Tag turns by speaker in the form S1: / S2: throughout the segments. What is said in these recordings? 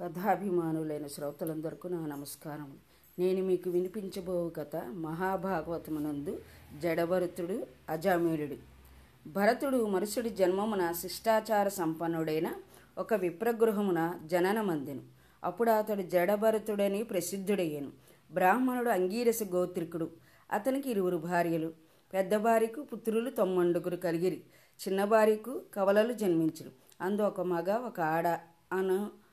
S1: కథాభిమానులైన శ్రోతలందరికీ నా నమస్కారం. నేను మీకు వినిపించబో కథ మహాభాగవతమునందు జడభరతుడు అజామీలుడు. భరతుడు మనుషుడి జన్మమున శిష్టాచార సంపన్నుడైన ఒక విప్రగృహమున జననమందెను. అప్పుడు అతడు జడభరతుడని ప్రసిద్ధుడయ్యాను. బ్రాహ్మణుడు అంగీరస గోత్రికుడు. అతనికి ఇరువురు భార్యలు. పెద్ద భార్యకు పుత్రులు తొమ్మండుగురు కలిగిరి. చిన్న భార్యకు కవలలు జన్మించరు. అందు ఒక మగ ఒక ఆడ అను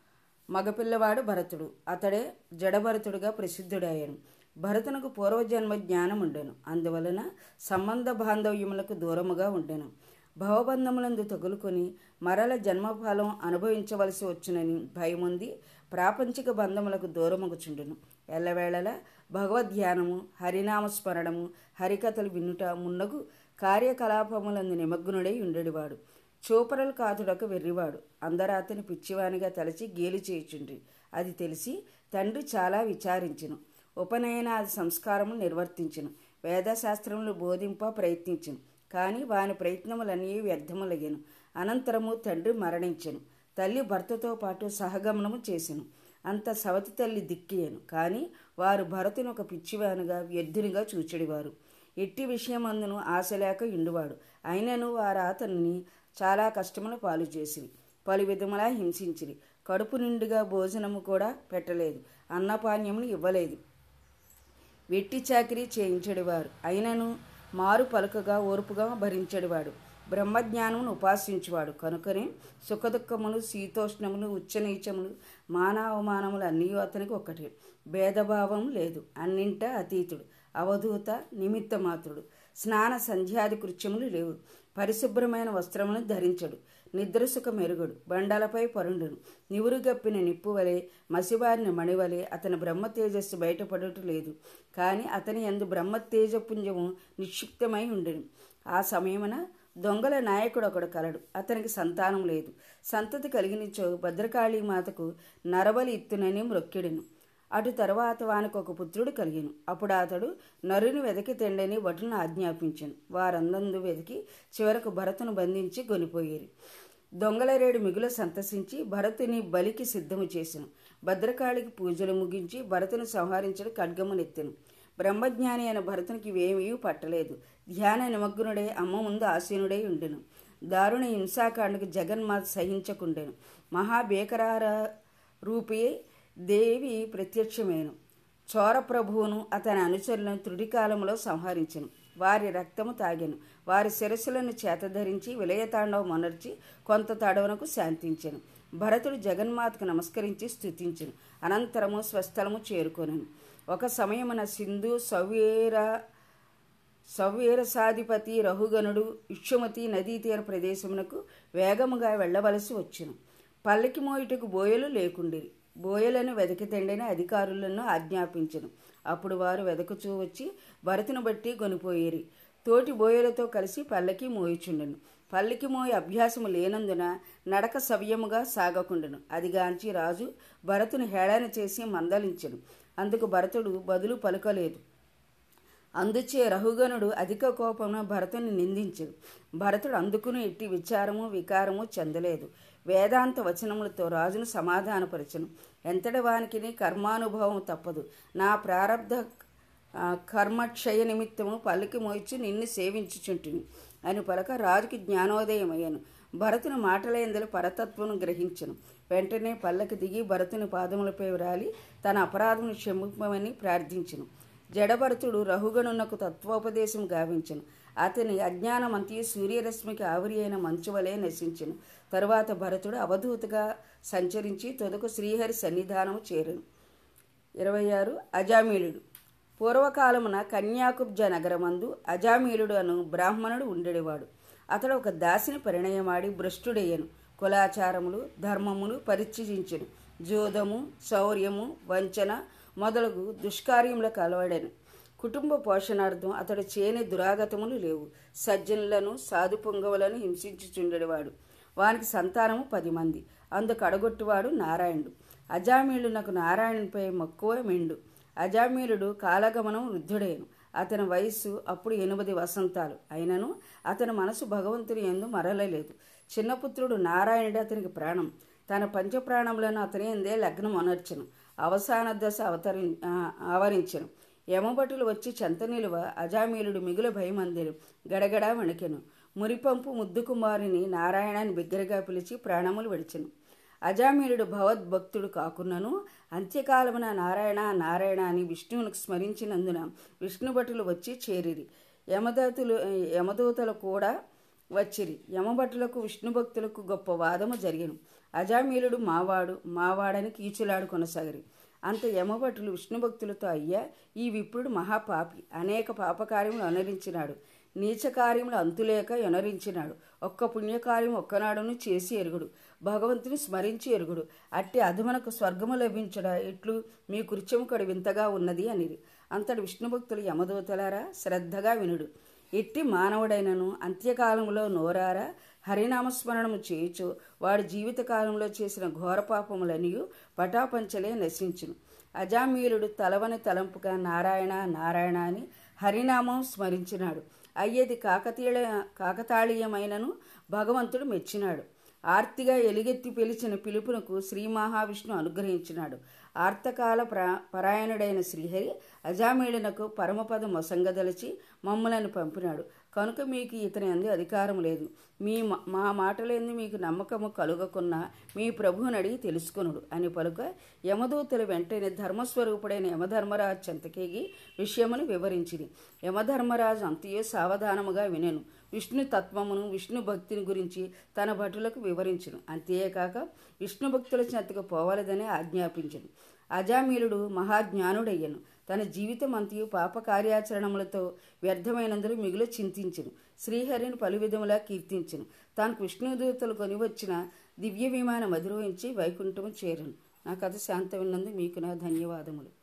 S1: మగపిల్లవాడు భరతుడు. అతడే జడభరతుడుగా ప్రసిద్ధుడయ్యాను భరతునకు పూర్వజన్మ జ్ఞానం ఉండెను. అందువలన సంబంధ బాంధవ్యములకు దూరముగా ఉండెను. భవబంధములందు తగులుకొని మరల జన్మఫలం అనుభవించవలసి వచ్చునని భయముంది ప్రాపంచిక బంధములకు దూరమగుచుండును. ఎల్లవేళల భగవద్ధ్యానము హరినామస్మరణము హరికథలు వినుట మున్నగు కార్యకలాపములందు నిమగ్నుడై ఉండేవాడు. చూపరలు కాదుడొక వెర్రివాడు. అందరూ అతని పిచ్చివానిగా తలచి గేలి చేయుచుండ్రి. అది తెలిసి తండ్రి చాలా విచారించును. ఉపనయనాది సంస్కారము నిర్వర్తించును. వేదశాస్త్రములు బోధింప ప్రయత్నించును. కానీ వాని ప్రయత్నములన్నీ వ్యర్థములయ్యను. అనంతరము తండ్రి మరణించెను. తల్లి భర్తతో పాటు సహగమనము చేసెను. అంత సవతి తల్లి దిక్కియను కానీ వారు భరతుని ఒక పిచ్చివానుగా వ్యర్థునిగా చూచెడివారు. ఎట్టి విషయమందును ఆశ లేక ఇండువాడు అయినను వారు అతనిని చాలా కష్టములు పాలు చేసిరి. పలు విధములా హింసించిరి. కడుపు నిండుగా భోజనము కూడా పెట్టలేదు. అన్నపానీయములు ఇవ్వలేదు. వెట్టి చాకిరీ చేయించడివారు అయినను మారు పలుకగా ఓర్పుగా భరించడివాడు. బ్రహ్మజ్ఞానమును ఉపాసించువాడు. కనుకనే సుఖదుఖములు శీతోష్ణములు ఉచ్చనీచములు మానావమానములు అన్నీ అతనికి ఒక్కటే. భేదభావం లేదు. అన్నింట అతీతుడు. అవధూత నిమిత్త మాత్రుడు స్నాన సంధ్యాది కృత్యములు లేవు. పరిశుభ్రమైన వస్త్రములను ధరించడు. నిద్రసుఖ మెరుగుడు బండాలపై పరుండును. నివురుగప్పిన నిప్పు వలె మసిబారిన మణివలె అతని బ్రహ్మ తేజస్సు బయటపడటం లేదు. కానీ అతని ఎందు బ్రహ్మ తేజపుంజము నిక్షిప్తమై ఉండెను. ఆ సమయమున దొంగల నాయకుడు ఒకడు కలడు. అతనికి సంతానం లేదు. సంతతి కలిగినిచో భద్రకాళీ మాతకు నరబలి ఇత్తునని మ్రొక్కిడెను. అటు తరువాత వానికి ఒక పుత్రుడు కలిగాను. అప్పుడు అతడు నరుని వెదకి తెండని భటులను ఆజ్ఞాపించాను. వారందందు వెతికి చివరకు భరతును బంధించి కొనిపోయేరు దొంగలరేడు మిగుల సంతసించి భరతుని బలికి సిద్ధము చేసెను. భద్రకాళికి పూజలు ముగించి భరతును సంహరించడం ఖడ్గమునెత్తెను బ్రహ్మజ్ఞాని అయిన భరతునికి ఇవేమీ పట్టలేదు. ధ్యాన నిమగ్నుడై అమ్మ ముందు ఆసీనుడై ఉండెను. దారుణ హింసాకాండకు జగన్మాత సహించకుండెను. మహాభీకరార రూపి దేవి ప్రత్యక్షమేను. చోరప్రభువును అతని అనుచరులను త్రుడికాలంలో సంహరించను. వారి రక్తము తాగాను. వారి శిరస్సులను చేతధరించి విలయతాండవం మొనర్చి కొంత తడవనకు శాంతించెను. భరతుడు జగన్మాతకు నమస్కరించి స్థుతించను అనంతరము స్వస్థలము చేరుకొనను. ఒక సమయమున సింధు సవ్యేర సవ్వీరసాధిపతి రహుగనుడు ఇక్షుమతి నదీ తీర ప్రదేశమునకు వేగముగా వెళ్ళవలసి వచ్చును. పల్లకి మోయుటకు బోయలు లేకుండేవి బోయలను వెదకితెండని అధికారులను ఆజ్ఞాపించను. అప్పుడు వారు వెదకుచూ వచ్చి భరతును బట్టి కొనిపోయేరి తోటి బోయలతో కలిసి పల్లకి మోయిచుండెను. పల్లకి మోయి అభ్యాసము లేనందున నడక సవ్యముగా సాగకుండెను. అదిగాంచి రాజు భరతుని హేళన చేసి మందలించెను. అందుకు భరతుడు బదులు పలుకలేదు. అందుచే రహుగణుడు అధిక కోపమున భరతుని నిందించడు భరతుడు అందుకుని ఎట్టి విచారము వికారము చెందలేదు. వేదాంత వచనములతో రాజును సమాధానపరచను. ఎంతటి వానికి కర్మానుభవం తప్పదు. నా ప్రారంధ కర్మక్షయ నిమిత్తము పలికి మోయిచి నిన్ను సేవించుచుంటుని అని పలక రాజుకి జ్ఞానోదయమయ్యాను. భరతుని మాటలేందులు పరతత్వను గ్రహించను. వెంటనే పల్లకి దిగి భరతుని పాదములపై వ్రాలి తన అపరాధమును క్షమిపమని ప్రార్థించను. జడభరతుడు రహుగణునకు తత్వోపదేశం గావించను. అతని అజ్ఞానమంతి సూర్యరశ్మికి ఆవిరి అయిన మంచు వలె నశించెను. తరువాత భరతుడు అవధూతగా సంచరించి తొదకు శ్రీహరి సన్నిధానము చేరను. ఇరవై ఆరు అజామీలుడు. పూర్వకాలమున కన్యాకుబ్జ నగరమందు అజామీలుడు అను బ్రాహ్మణుడు ఉండేవాడు. అతడు ఒక దాసిని పరిణయమాడి భ్రష్టుడయ్యను. కులాచారములు ధర్మములు పరిచయించను జోదము శౌర్యము వంచన మొదలగు దుష్కార్యములకు అలవాడాను. కుటుంబ పోషణార్థం అతడు చేయని దురాగతములు లేవు. సజ్జనులను సాధు పొంగవులను హింసించుచుండేవాడు వానికి సంతానము పది మంది. అందుకు అడగొట్టువాడు నారాయణుడు. అజామీయుడు నాకు నారాయణునిపై మక్కువ మెండు. అజామీలుడు కాలగమనం వృద్ధుడేను. అతని వయస్సు అప్పుడు ఎనిమిది వసంతాలు. అయినను అతని మనసు భగవంతుని ఎందు మరలలేదు. చిన్నపుత్రుడు నారాయణుడు అతనికి ప్రాణం. తన పంచప్రాణములను అతని ఎందే లగ్నం అనర్చను అవసాన దశ అవతరి ఆ, ఆవరించెను. యమభటులు వచ్చి చెంత నిలువ అజామీలుడు మిగుల భయమందిరు. గడగడా వణికెను. మురిపంపు ముద్దుకుమారిని నారాయణాన్ని బిగ్గరగా పిలిచి ప్రాణములు విడిచెను. అజామీలుడు భగవద్భక్తుడు కాకున్నను. అంత్యకాలమున నారాయణ నారాయణ అని విష్ణువును స్మరించినందున విష్ణుభటులు వచ్చి చేరిరి. యమదూతులు యమదూతలు కూడా వచ్చిరి. యమభటులకు విష్ణు భక్తులకు గొప్ప వాదము జరిగను. అజామీలుడు మావాడు మావాడని కీచులాడు కొనసాగిరి. అంత యమభటులు విష్ణుభక్తులతో అయ్యా ఈ విప్రుడు మహాపాపి. అనేక పాపకార్యములు అనరించినాడు. నీచ కార్యములు అంతులేక ఎనరించినాడు ఒక్క పుణ్యకార్యం ఒక్కనాడును చేసి ఎరుగుడు. భగవంతుని స్మరించి ఎరుగుడు. అట్టి అధుమనకు స్వర్గము లభించడ ఇట్లు మీ కృత్యము వింతగా ఉన్నది అనిది అంతటి విష్ణుభక్తులు యమదూతలారా శ్రద్ధగా వినుడు. ఎట్టి మానవుడైనను అంత్యకాలంలో నోరారా హరినామస్మరణము చేయొచ్చు వాడి జీవితకాలంలో చేసిన ఘోరపాపములనియు పటాపంచలే నశించును. అజామీలుడు తలవని తలంపుగా నారాయణ నారాయణ అని హరినామం స్మరించినాడు. అయ్యేది కాకతీయ కాకతాళీయమైనను భగవంతుడు మెచ్చినాడు. ఆర్తిగా ఎలుగెత్తి పిలిచిన పిలుపునకు శ్రీ మహావిష్ణు అనుగ్రహించినాడు. ఆర్తకాల ప్రా పరాయణుడైన శ్రీహరి అజామీళునకు పరమపద మొసంగదలచి మమ్మలను పంపినాడు. కనుక మీకు ఇతని అంది అధికారం లేదు. మీ మా మాటలేందు మీకు నమ్మకము కలుగకున్న మీ ప్రభువుని అడిగి తెలుసుకునుడు అని పలుక యమదూతలు వెంటనే ధర్మస్వరూపుడైన యమధర్మరాజు చెంతకేగి విషయమును వివరించింది యమధర్మరాజు అంతయో సావధానముగా వినెను. విష్ణు తత్వమును విష్ణు భక్తిని గురించి తన భటులకు వివరించను. అంతేకాక విష్ణు భక్తుల చెంతకు పోవలదని ఆజ్ఞాపించను. అజామీలుడు మహాజ్ఞానుడయ్యను. తన జీవితం అంతయు పాప కార్యాచరణములతో వ్యర్థమైనందుకు మిగులు చింతించును. శ్రీహరిని పలు విధములా కీర్తించును. తాను విష్ణుదూతలు కొనివచ్చిన దివ్య విమానం అధిరోహించి వైకుంఠము చేరును. నా కథ శాంతమైనందు మీకు నా ధన్యవాదములు.